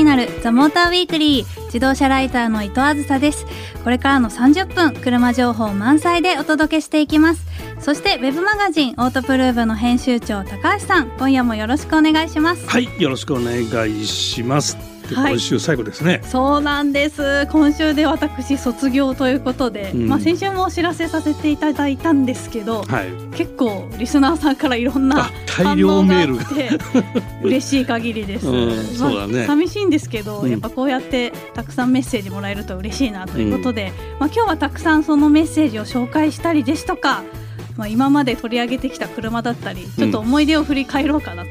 になるザモーターウィークリー自動車ライターの伊藤あずさです。これからの30分車情報満載でお届けしていきます。そしてウェブマガジンオートプルーブの編集長高橋さん。今夜もよろしくお願いします。はいよろしくお願いします。今週最後ですね、そうなんです。今週で私卒業ということで、うん、まあ先週もお知らせさせていただいたんですけど、はい、結構リスナーさんからいろんな大量メール。が 嬉しい限りです、うん、そうだね、寂しいんですけど、やっぱこうやってたくさんメッセージもらえると嬉しいなということで、まあ今日はたくさんそのメッセージを紹介したりですとかまあ、今まで取り上げてきた車だったりちょっと思い出を振り返ろうかなと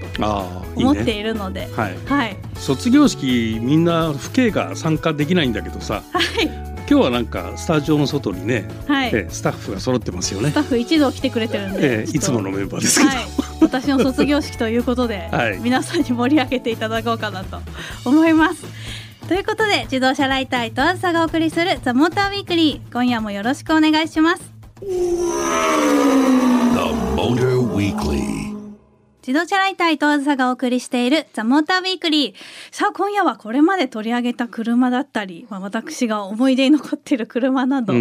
思っているので、うんいいね、はい、はい、卒業式みんな父兄が参加できないんだけどさ、はい、今日はなんかスタジオの外にね、はい、えスタッフが揃ってますよね。スタッフ一同来てくれてるんで、えー、いつものメンバーですけど、はい、私の卒業式ということで、はい、皆さんに盛り上げていただこうかなと思います。ということで自動車ライター伊藤あずさがお送りする「ザ・モーターウィークリー。今夜もよろしくお願いします。自動車ライター伊藤あずさがお送りしているザ・モーターウィークリーさあ今夜はこれまで取り上げた車だったり、まあ、私が思い出に残っている車など、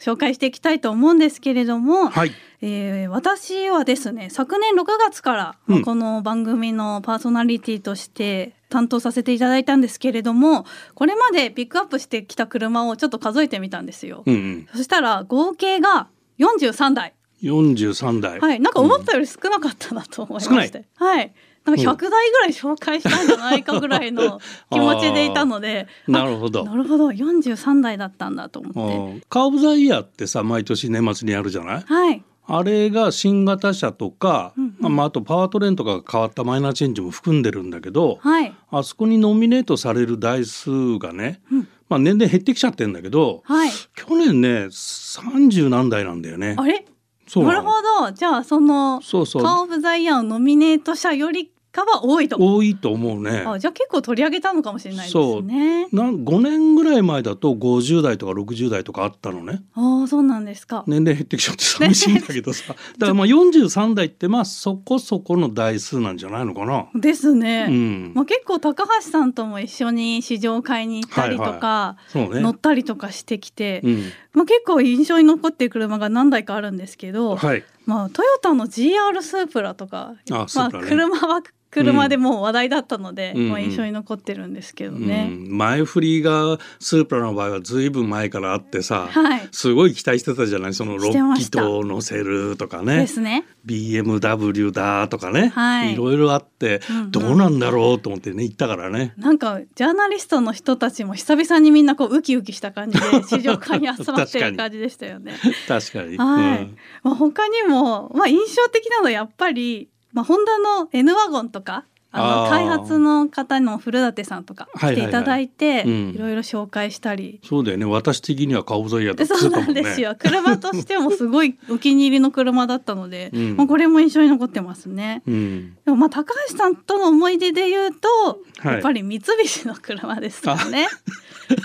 紹介していきたいと思うんですけれども、はい、えー、私はですね昨年6月から、うん、この番組のパーソナリティとして担当させていただいたんですけれどもこれまでピックアップしてきた車をちょっと数えてみたんですよ。うんうん、そしたら合計が43台。43台。はい、なんか思ったより少なかったなと思いまして。うん、はい。なんか100台ぐらい紹介したんじゃないかぐらいの 気持ちでいたので。なるほど。なるほど。43台だったんだと思って。カーブ・ザ・イヤーってさ毎年年末にやるじゃない？はい。あれが新型車とか、うんうん、まあ、あとパワートレーンとかが変わったマイナーチェンジも含んでるんだけど、はい、あそこにノミネートされる台数がね、うん、まあ、年々減ってきちゃってんだけど、はい、去年ね30何台なんだよね。あれ？なるほど。じゃあそのそうそう。カー・オブ・ザ・イヤーノミネート車よりかは多いと。多いと思うね。あじゃあ結構取り上げたのかもしれないですね。なん5年ぐらい前だと50代とか60代とかあったのね。ああそうなんですか。年齢減ってきちゃって寂しいんだけどさ。だからまあ43代ってまあそこそこの台数なんじゃないのかな。ですね、うん、まあ、結構高橋さんとも一緒に試乗会に行ったりとか、はいはい。ね、乗ったりとかしてきて、うん、まあ、結構印象に残っている車が何台かあるんですけど、はい、まあ、トヨタの GR スープラとかあ、ね、まあ、車は車でも話題だったので、うん、まあ、印象に残ってるんですけどね、うん、前振りがスープラの場合はずいぶん前からあってさ、はい、すごい期待してたじゃない？その6気筒を乗せる。とかね。ですね BMW だとかね、はい、いろいろあって、どうなんだろうと思ってね行ったからね。なんかジャーナリストの人たちも久々にみんなこうウキウキした感じで試乗会に集まってる感じでしたよね。確かに。はい、うん、まあ、他にも、まあ、印象的なのはやっぱりまあ、ホンダの N ワゴンとかあの開発の方の古舘さんとか来ていただいて、いろいろ紹介したり、そうだよね。私的には顔沿いやった、ね、そうなんですよ。車としてもすごい お気に入りの車だったので、うん、まあ、これも印象に残ってますね、うん、でもまあ高橋さんとの思い出で言うと、やっぱり三菱の車ですよね。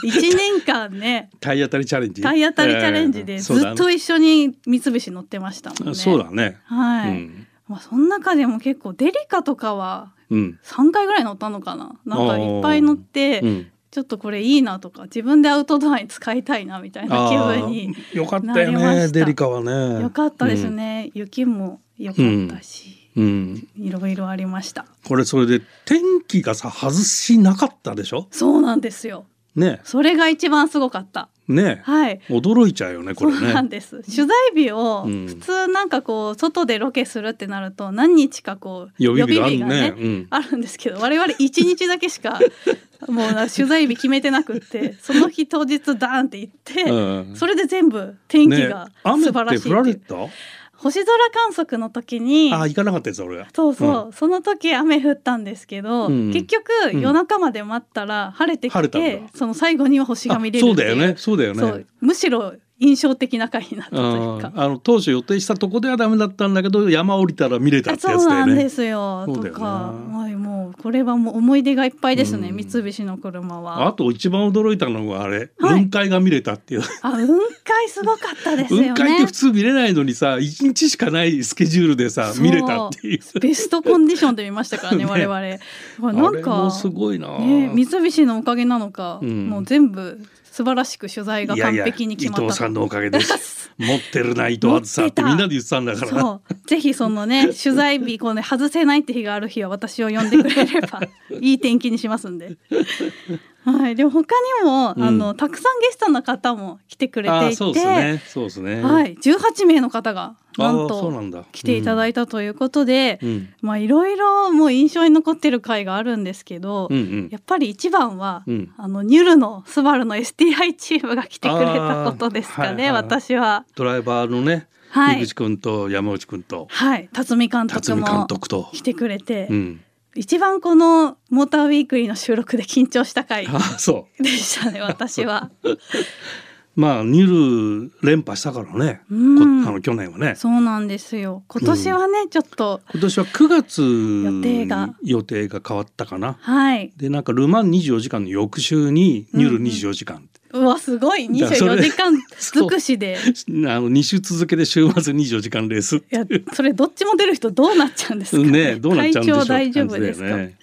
一年間ね。体当たりチャレンジ？体当たりチャレンジでずっと一緒に三菱乗ってましたもんね、そうだね。はい、うんまあ、その中でも結構デリカとかは3回ぐらい乗ったのかな、うん、なんかいっぱい乗って、うん、ちょっとこれいいなとか自分でアウトドアに使いたいなみたいな気分によかったよねデリカはね。よかったですね、うん、雪も良かったし、うん、いろいろありました。これそれで天気がさ外しなかったでしょ？そうなんですよ。ね。それが一番すごかったね、はい、驚いちゃうよねこれね。なんです。取材日を普通なんかこう外でロケするってなると何日かこう予備日がね、ねうん、あるんですけど我々一日だけしか もう取材日決めてなくってその日当日ダーンって行って、うん、それで全部天気が素晴らしいっていう。ね星空観測の時にあ行かなかったやつ俺。そうそう、うん、その時雨降ったんですけど、うん、結局、夜中まで待ったら晴れてきてその最後には星が見れるそうだよね。そうだよね。むしろ印象的な回になったというか。あの当初予定したとこではダメだったんだけど山降りたら見れたってやつだよね。そうなんですよ。とか、まあ、ももうこれはもう思い出がいっぱいですね、うん、三菱の車は。あと一番驚いたのがあれ、はい、雲海が見れたっていう。あ雲海すごかったですよね。雲海って普通見れないのにさ一日しかないスケジュールでさ見れたっていう。ベストコンディションで見ましたからね ね。我々。なんかすごいな、ね、三菱のおかげなのか、うん、もう全部素晴らしく取材が完璧に決まった伊藤さんのおかげです。持ってるな伊藤梓ってみんなで言ってたんだから。ぜひそのね 取材日こうね外せないって日がある日は私を呼んでくれればいい天気にしますんではい、でも他にも、うん、あのたくさんゲストの方も来てくれていて、そうですね。はい、十八名の方がなんと来ていただいたということで、うん、まあいろいろもう印象に残ってる回があるんですけど、うんうん、やっぱり一番は、うん、あのニュルのスバルの STI チームが来てくれたことですかね、はいはい、私は。ドライバーのね。はい、井口君と山内君と、はい、辰巳監督も来てくれて、うん一番このモーターウィークリーの収録で緊張した回でしたね私は。まあニュル連覇したからね、うん、あの去年はね。そうなんですよ。今年はね、うん、ちょっと。今年は9月予定が。予定が変わったかな。はい。でなんかル・マン24時間の翌週にニュル24時間うわすごい。24時間 尽くしで。あの2週続けて週末24時間レース。いやそれどっちも出る人どうなっちゃうんですかね。ねどうなっちゃうんでしょう、大丈夫ですか、ね、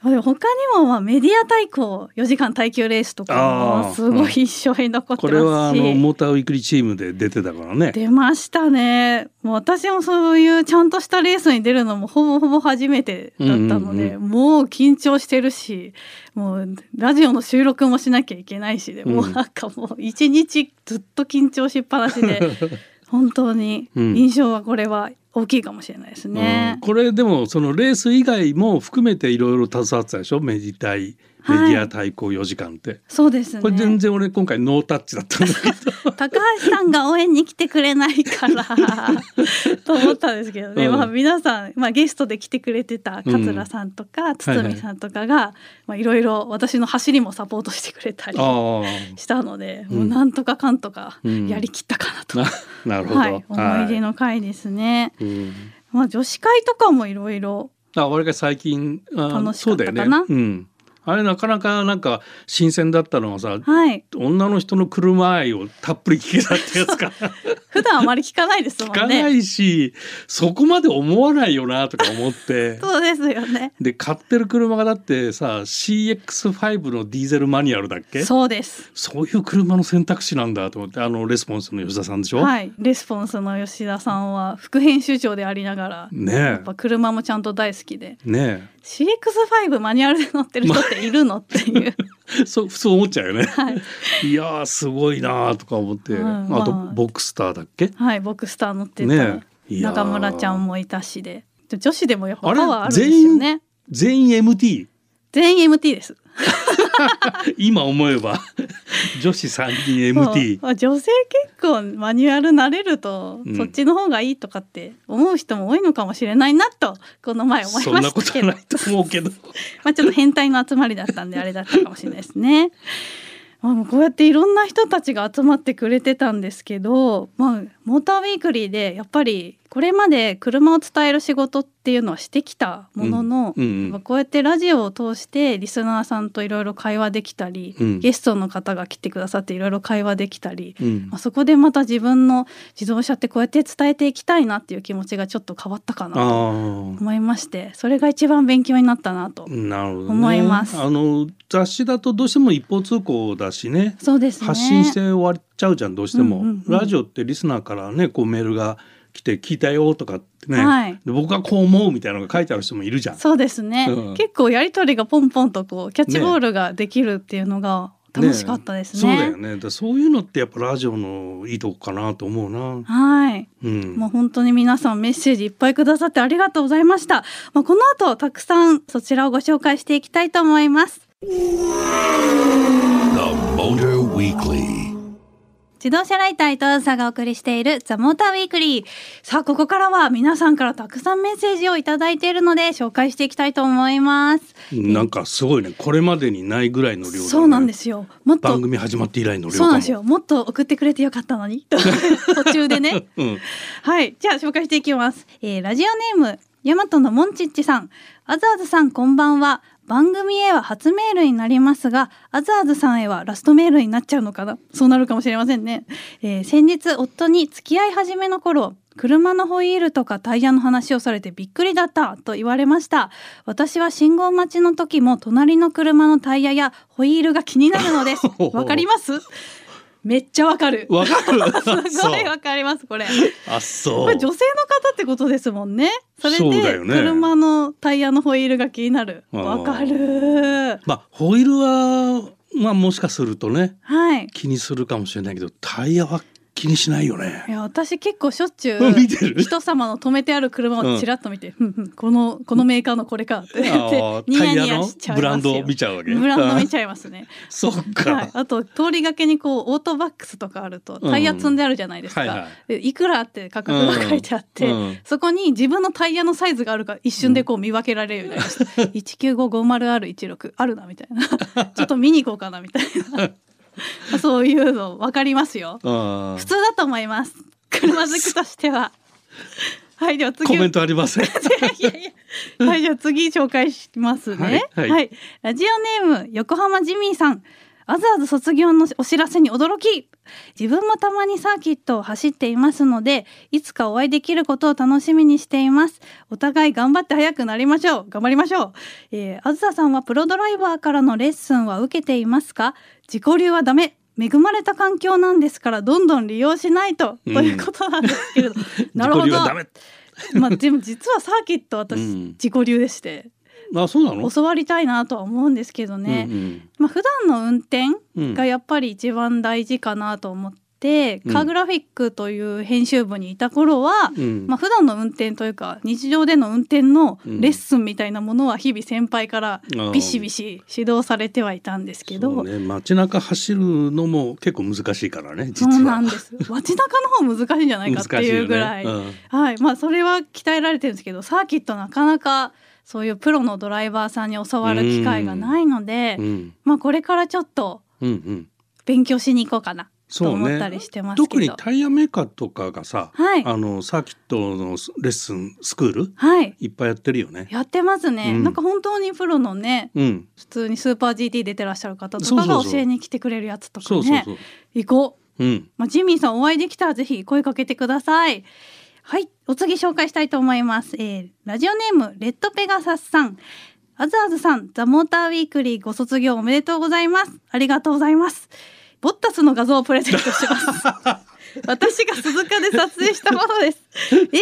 他にもまあメディア対抗4時間耐久レースとかすごい印象に残ってますし、これはあのモーターウィークリーチームで出てたからね。出ましたね。もう私もそういうちゃんとしたレースに出るのもほぼほぼ初めてだったので、うんうんうん、もう緊張してるしもうラジオの収録もしなきゃいけないしで、うん、もうなんかもう一日ずっと緊張しっぱなしで 本当に印象はこれは大きいかもしれないですね。うん、これでもそのレース以外も含めていろいろ携わってたでしょ？メディタイメディア対抗4時間って、そうですね。これ全然俺今回ノータッチだったんだけど。高橋さんが応援に来てくれないから と思ったんですけどね、うん、まあ皆さん、まあ、ゲストで来てくれてた桂さんとか、うん、堤さんとかがいろいろ私の走りもサポートしてくれたりしたので、もうなんとかかんとかやりきったかなと、なるほど、はい、思い出の回ですね。まあ女子会とかもいろいろあ俺が最近楽しかったかな。うね、うんあれなかなかなんか新鮮だったのはさ、はい、女の人の車愛をたっぷり聞けたってやつか。普段あまり聞かないですもんね。聞かないしそこまで思わないよなとか思って。そうですよね。で買ってる車がだってさ CX5 のディーゼルマニュアルだっけ？そうです。そういう車の選択肢なんだと思ってあのレスポンスの吉田さんでしょ？はい。レスポンスの吉田さんは副編集長でありながらねやっぱ車もちゃんと大好きで。ね CX5 マニュアルで乗ってる人っているのっていう。そう普通思っちゃうよね、はい、いやすごいなとか思って、うん、あとボクスターだっけ？はいボクスター乗ってた、ね、中村ちゃんもいたしで。女子でもやっぱパワーあるんですよね。全員 MT 全員 MT です 今思えば。女子3人 MT 女性結構マニュアル慣れると、そっちの方がいいとかって思う人も多いのかもしれないなとこの前思いましたけど。そんなことないと思うけど。まあちょっと変態の集まりだったんであれだったかもしれないですね。あのこうやっていろんな人たちが集まってくれてたんですけど、まあ、モーターウィークリーでやっぱりこれまで車を伝える仕事っていうのはしてきたものの、うんうん、こうやってラジオを通してリスナーさんといろいろ会話できたり、うん、ゲストの方が来てくださっていろいろ会話できたり、まあ、そこでまた自分の自動車ってこうやって伝えていきたいなっていう気持ちがちょっと変わったかなと思いましてそれが一番勉強になったなと思います。ね、あの雑誌だとどうしても一方通行だしね。そうです、ね、発信して終わっちゃうじゃんどうしても、うんうんうん、ラジオってリスナーからねこうメールが来て聞いたよとかってね、はい、で僕はこう思うみたいなのが書いてある人もいるじゃん。そうですね、うん、結構やり取りがポンポンとこうキャッチボールができるっていうのが楽しかったですね。ねそうだよね。だそういうのってやっぱラジオのいいとこかなと思うな。はい。うん、もう本当に皆さんメッセージいっぱいくださってありがとうございました。まあこの後たくさんそちらをご紹介していきたいと思います。自動車ライター伊藤さんがお送りしているザモーターウィークリー。さあ、ここからは皆さんからたくさんメッセージをいただいているので紹介していきたいと思います。なんかすごいね。これまでにないぐらいの量、ね、そうなんですよ。もっと番組始まって以来の量そうなんですよ。もっと送ってくれてよかったのに。途中でね。うん、はい。じゃあ紹介していきます。えー、ラジオネームヤマトのモンチッチさん、アザーズさんこんばんは。番組へは初メールになりますが、アザーズさんへはラストメールになっちゃうのかな？そうなるかもしれませんね。えー、先日、夫に付き合い始めの頃、車のホイールとかタイヤの話をされてびっくりだったと言われました。私は信号待ちの時も隣の車のタイヤやホイールが気になるのです。わかります？めっちゃわかる。わかる？すごいわかりますこれ。あ、そう。これ女性の方ってことですもんね。それで、車のタイヤのホイールが気になる。わかる。まあホイールはまあもしかするとね、はい、気にするかもしれないけどタイヤは気にしないよね。いや私結構しょっちゅう 人様の止めてある車をちらっと見て、うん、このこのメーカーのこれかって言ってニヤニヤしちゃいますブランド見ちゃうわけ。ブランド見ちゃいますね。そっか、はい。あと通りがけにこうオートバックスとかあるとタイヤ積んであるじゃないですか。うんはいはい、いくらって価格が書いてあって、うん、そこに自分のタイヤのサイズがあるか一瞬でこう見分けられるようになりました。一九五五0 r 一六あるなみたいな。ちょっと見に行こうかなみたいな。そういうの分かりますよ。普通だと思います。車好きとしては。はいでは次。コメントありません はいじゃあ次紹介しますね、はい、はい。はい、ラジオネーム横浜ジミーさん。アザーズ卒業のお知らせに驚き自分もたまにサーキットを走っていますのでいつかお会いできることを楽しみにしています。お互い頑張って早くなりましょう。頑張りましょう、えー、あずささんはプロドライバーからのレッスンは受けていますか？自己流はダメ。恵まれた環境なんですからどんどん利用しないと、うん、ということなんですけれど。なるほど。まあでも実はサーキット私、うん、自己流でしてあそうなの？教わりたいなとは思うんですけどね、うんうん、まあ普段の運転がやっぱり一番大事かなと思って、うん、カーグラフィックという編集部にいた頃は、うん、まあ普段の運転というか日常での運転のレッスンみたいなものは日々先輩からビシビシ指導されてはいたんですけど、ね、街中走るのも結構難しいからねそうなんです。街中の方難しいんじゃないかっていうぐらい、ね。うん、はい。まあそれは鍛えられてるんですけどサーキットなかなかそういうプロのドライバーさんに教わる機会がないので、うん、まあこれからちょっと勉強しに行こうかな。と思ったりしてます、ね、特にタイヤメーカーとかがさ、はい、あのサーキットのレッスンスクール、はい、いっぱいやってるよね。やってますね。うん、なんか本当にプロのね、うん、普通にスーパー GT 出てらっしゃる方とかが教えに来てくれるやつとかね、行こう。うん、まあジミーさんお会いできたらぜひ声かけてください。はい、お次紹介したいと思います。えー、ラジオネームレッドペガサスさん。アザーズさん、ザ・モーター・ウィークリーご卒業おめでとうございます。ありがとうございます。ボッタスの画像をプレゼントします。私が鈴鹿で撮影したものです。えー、ありが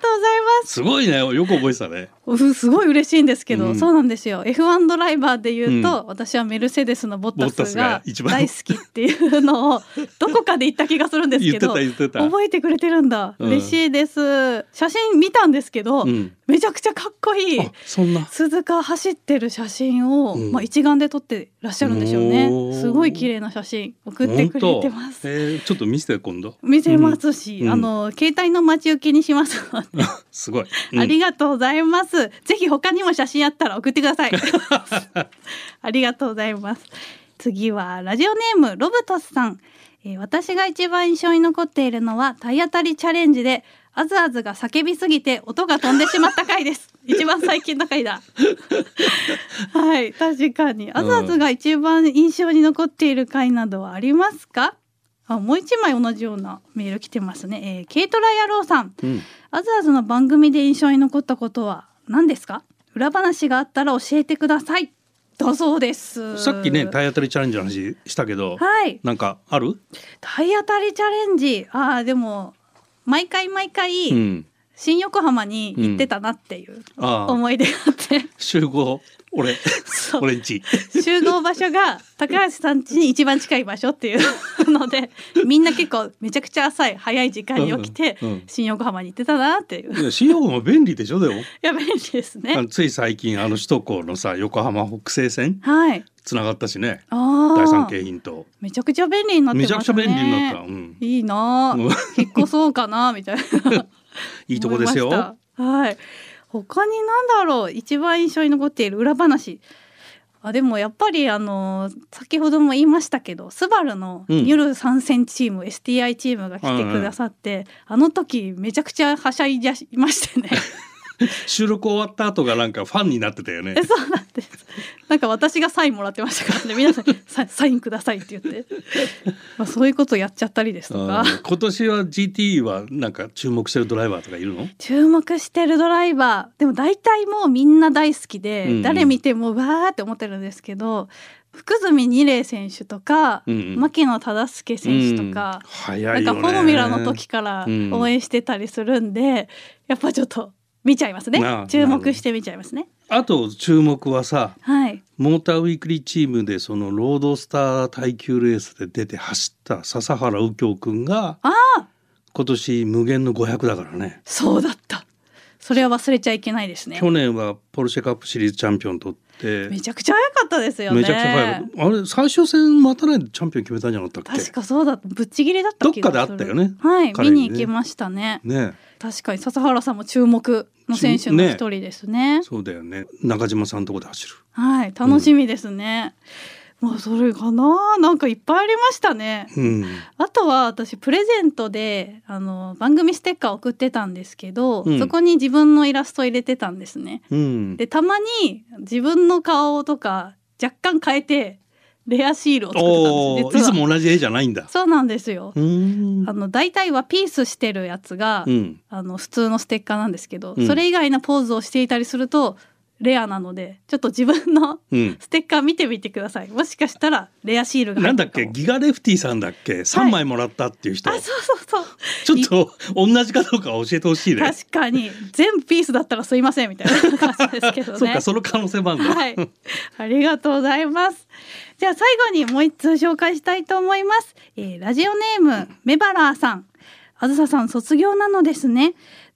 とうございます。すごいね、よく覚えてたね。すごい嬉しいんですけど、うん、そうなんですよ。F1 ドライバーで言うと、うん、私はメルセデスのボッタスが大好きっていうのをどこかで言った気がするんですけど、覚えてくれてるんだ。嬉しいです。写真見たんですけど、めちゃくちゃかっこいい。そんな鈴鹿走ってる写真を、まあ一眼で撮ってらっしゃるんでしょうね。すごい綺麗な写真送ってくれてます。えー、ちょっと見せて今度。見せますし、うん、あの携帯の待ち受けにしますす ごい、うん、ありがとうございます。ぜひ他にも写真あったら送ってください。ありがとうございます。次はラジオネームロブトスさん、えー、私が一番印象に残っているのは体当たりチャレンジでアズアズが叫びすぎて音が飛んでしまった回です。一番最近の回だ。はい確かに。アズアズが一番印象に残っている回などはありますか？あもう一枚同じようなメール来てますね、えー、ケイトラ野郎さん、うん、アザーズの番組で印象に残ったことは何ですか？裏話があったら教えてください。だそうです。さっきね体当たりチャレンジの話したけど、はい、なんかある？体当たりチャレンジ。あでも毎回毎回、うん、新横浜に行ってたなっていう思い出があって、うん、集合俺。俺んち集合場所が高橋さん家に一番近い場所っていう。のでみんな結構めちゃくちゃ浅い早い時間に起きて、うんうん、新横浜に行ってたなっていう。新横浜便利でしょでも。いや便利ですね。つい最近あの首都高のさ横浜北西線はい。つながったしね。第三京浜と。めちゃくちゃ便利になって、ね、めちゃくちゃ便利になった、うん、いいな引っ越そうかなみたいな いいとこですよ。はい。他に何だろう？一番印象に残っている裏話。あでもやっぱりあの先ほども言いましたけどスバルのニュル参戦チーム、うん、STI チームが来てくださって、あの時めちゃくちゃはしゃいじゃいましてね 収録終わった後がなんかファンになってたよね。そうなんです。なんか私がサインもらってましたからね。皆さんササインくださいって言って、まあそういうことやっちゃったりですとか。今年は GT はなんか注目してるドライバーとかいるの？注目してるドライバーでも大体もうみんな大好きで、うんうん、誰見てもわーって思ってるんですけど。福住二玲選手とか、うんうん、牧野忠介選手とか、うんね、なんかフォーミュラの時から応援してたりするんで、うん、やっぱちょっと見ちゃいますね。注目して見ちゃいますね。あと注目はさ、はい、モーターウィークリーチームでそのロードスター耐久レースで出て走った笹原右京くんが今年無限の500だからね。そうだったそれは忘れちゃいけないですね。去年はポルシェカップシリーズチャンピオン取って。めちゃくちゃ早かったですよね。めちゃくちゃ早いあれ最終戦待たないでチャンピオン決めたんじゃなかったっけ？確かそうだぶっちぎりだったどっかであったよね。はい、ね、見に行きましたね。ね。確かに笹原さんも注目の選手の一人ですね、ね、そうだよね。中島さんとこで走る。はい楽しみですね、うん、まあそれかな。なんかいっぱいありましたね、うん、あとは私プレゼントであの番組ステッカー送ってたんですけど、うん、そこに自分のイラスト入れてたんですね、でたまに自分の顔とか若干変えてレアシールを作ってたんですいつも同じ絵じゃないんだ。そうなんですよ。あの大体はピースしてるやつが、うん、あの普通のステッカーなん。ですけど、うん、それ以外のポーズをしていたりするとレアなのでちょっと自分のステッカー見てみてください、うん、もしかしたらレアシールがなんだっけ？ギガレフティさんだっけ？3枚もらったっていう人、はい、あそうそうそう。ちょっと同じかどうか教えてほしいね。確かに。全ピースだったらすいませんみたいな感じですけどね。そうかその可能性もあるんだ、はい、ありがとうございます。じゃあ最後にもう一通紹介したいと思います、えー、ラジオネームメバラーさん。あずささん卒業なのですね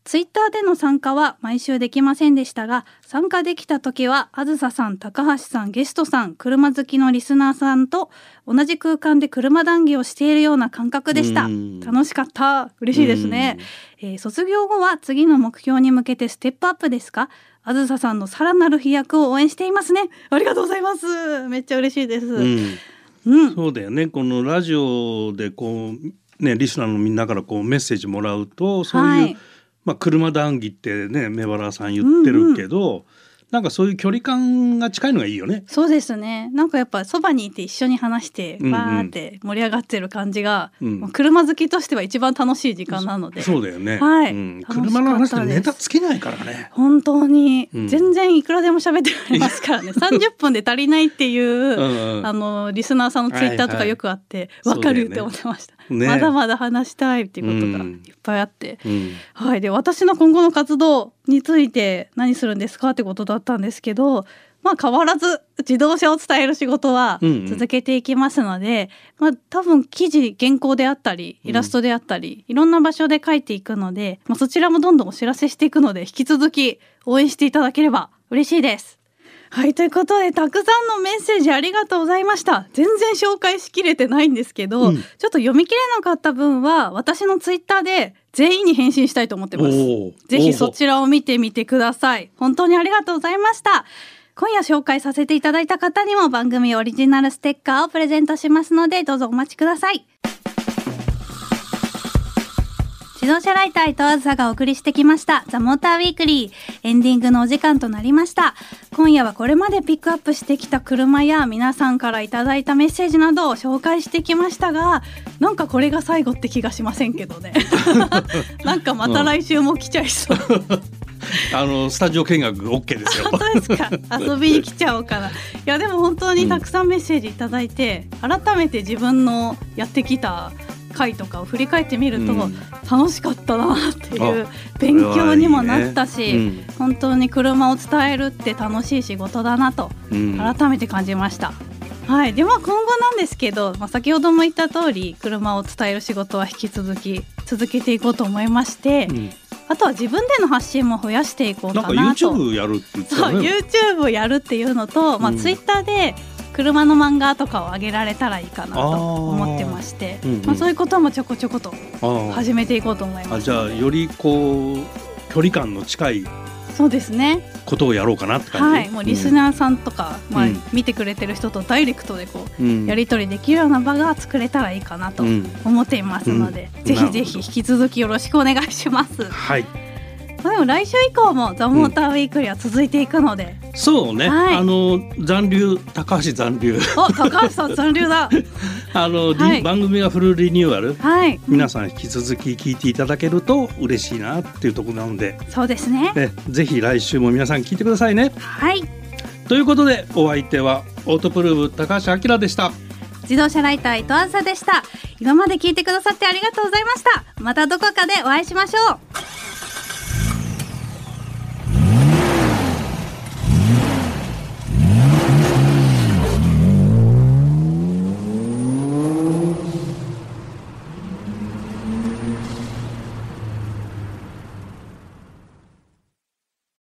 ツイッターでの参加は毎週できませんでしたが参加できた時はあずささん高橋さんゲストさん車好きのリスナーさんと同じ空間で車談義をしているような感覚でした。楽しかった。嬉しいですね、えー、卒業後は次の目標に向けてステップアップですか？あずささんのさらなる飛躍を応援していますね。ありがとうございます。めっちゃ嬉しいです、うん、うん、そうだよね。このラジオでこうねリスナーのみんなからこうメッセージもらうとそういう、はいまあ、車談義ってね目原さん言ってるけど、うんうんなんかそういう距離感が近いのがいいよね。そうですね。なんかやっぱそばにいて一緒に話してわーって盛り上がってる感じが、うんうん、車好きとしては一番楽しい時間なので。そうだよね。はい。うん、車の話でネタつけないからね。本当に、うん、全然いくらでも喋ってられますからね。三十分で足りないっていううん、あのリスナーさんのツイッターとかよくあってわ、はいはい、かるって思ってました。ね、まだまだ話したいっていうことがいっぱいあって、うん、はい。で私の今後の活動について何するんですかってことだったんですけどまあ変わらず自動車を伝える仕事は続けていきますので、うんうん、まあ多分記事原稿であったりイラストであったり、うん、いろんな場所で書いていくので、まあ、そちらもどんどんお知らせしていくので引き続き応援していただければ嬉しいです。はい、ということで、たくさんのメッセージありがとうございました。全然紹介しきれてないんですけど、うん、ちょっと読み切れなかった分は、私のツイッターで全員に返信したいと思ってます。ぜひそちらを見てみてください。本当にありがとうございました。今夜紹介させていただいた方にも番組オリジナルステッカーをプレゼントしますので、どうぞお待ちください。自動車ライター伊藤あずさがお送りしてきましたザ・モーターウィークリーエンディングのお時間となりました今夜はこれまでピックアップしてきた車や皆さんからいただいたメッセージなどを紹介してきましたがなんかこれが最後って気がしませんけどね なんかまた来週も来ちゃいそう、あのスタジオ見学 OK ですよ。本当ですか。遊びに来ちゃおうかな。いやでも本当にたくさんメッセージいただいて、うん、改めて自分のやってきた回とかを振り返ってみると、楽しかったなっていう勉強にもなったし、ね。うん、本当に車を伝えるって楽しい仕事だなと改めて感じました。はい、では今後なんですけど、まあ、先ほども言った通り車を伝える仕事は引き続き続けていこうと思いまして、うん、あとは自分での発信も増やしていこうかなと。なんか YouTube やるって言ってたね。YouTube やるっていうのと、まあ、Twitter で車の漫画とかを上げられたらいいかなと思ってまして、うんうん、まあ、そういうこともちょこちょこと始めていこうと思います。じゃあよりこう距離感の近いそうですね。ことをやろうかなって感じ、はい、もうリスナーさんとか、うん、まあ、見てくれてる人とダイレクトでこう、うん、やり取りできるような場が作れたらいいかなと思っていますので、うん、ぜひぜひ引き続きよろしくお願いします。はいでも来週以降もザモーターウィークリーは続いていくので、うん、そうね、はい、あの残留高橋残留。お高橋さん残留だ。あの、はい、番組がフルリニューアル、はい、皆さん引き続き聞いていただけると嬉しいなっていうところなので。そうですね。ねぜひ来週も皆さん聞いてくださいね。はい。ということでお相手はオートプルーブ高橋明でした。自動車ライター伊藤あずさでした。今まで聞いてくださってありがとうございました。またどこかでお会いしましょう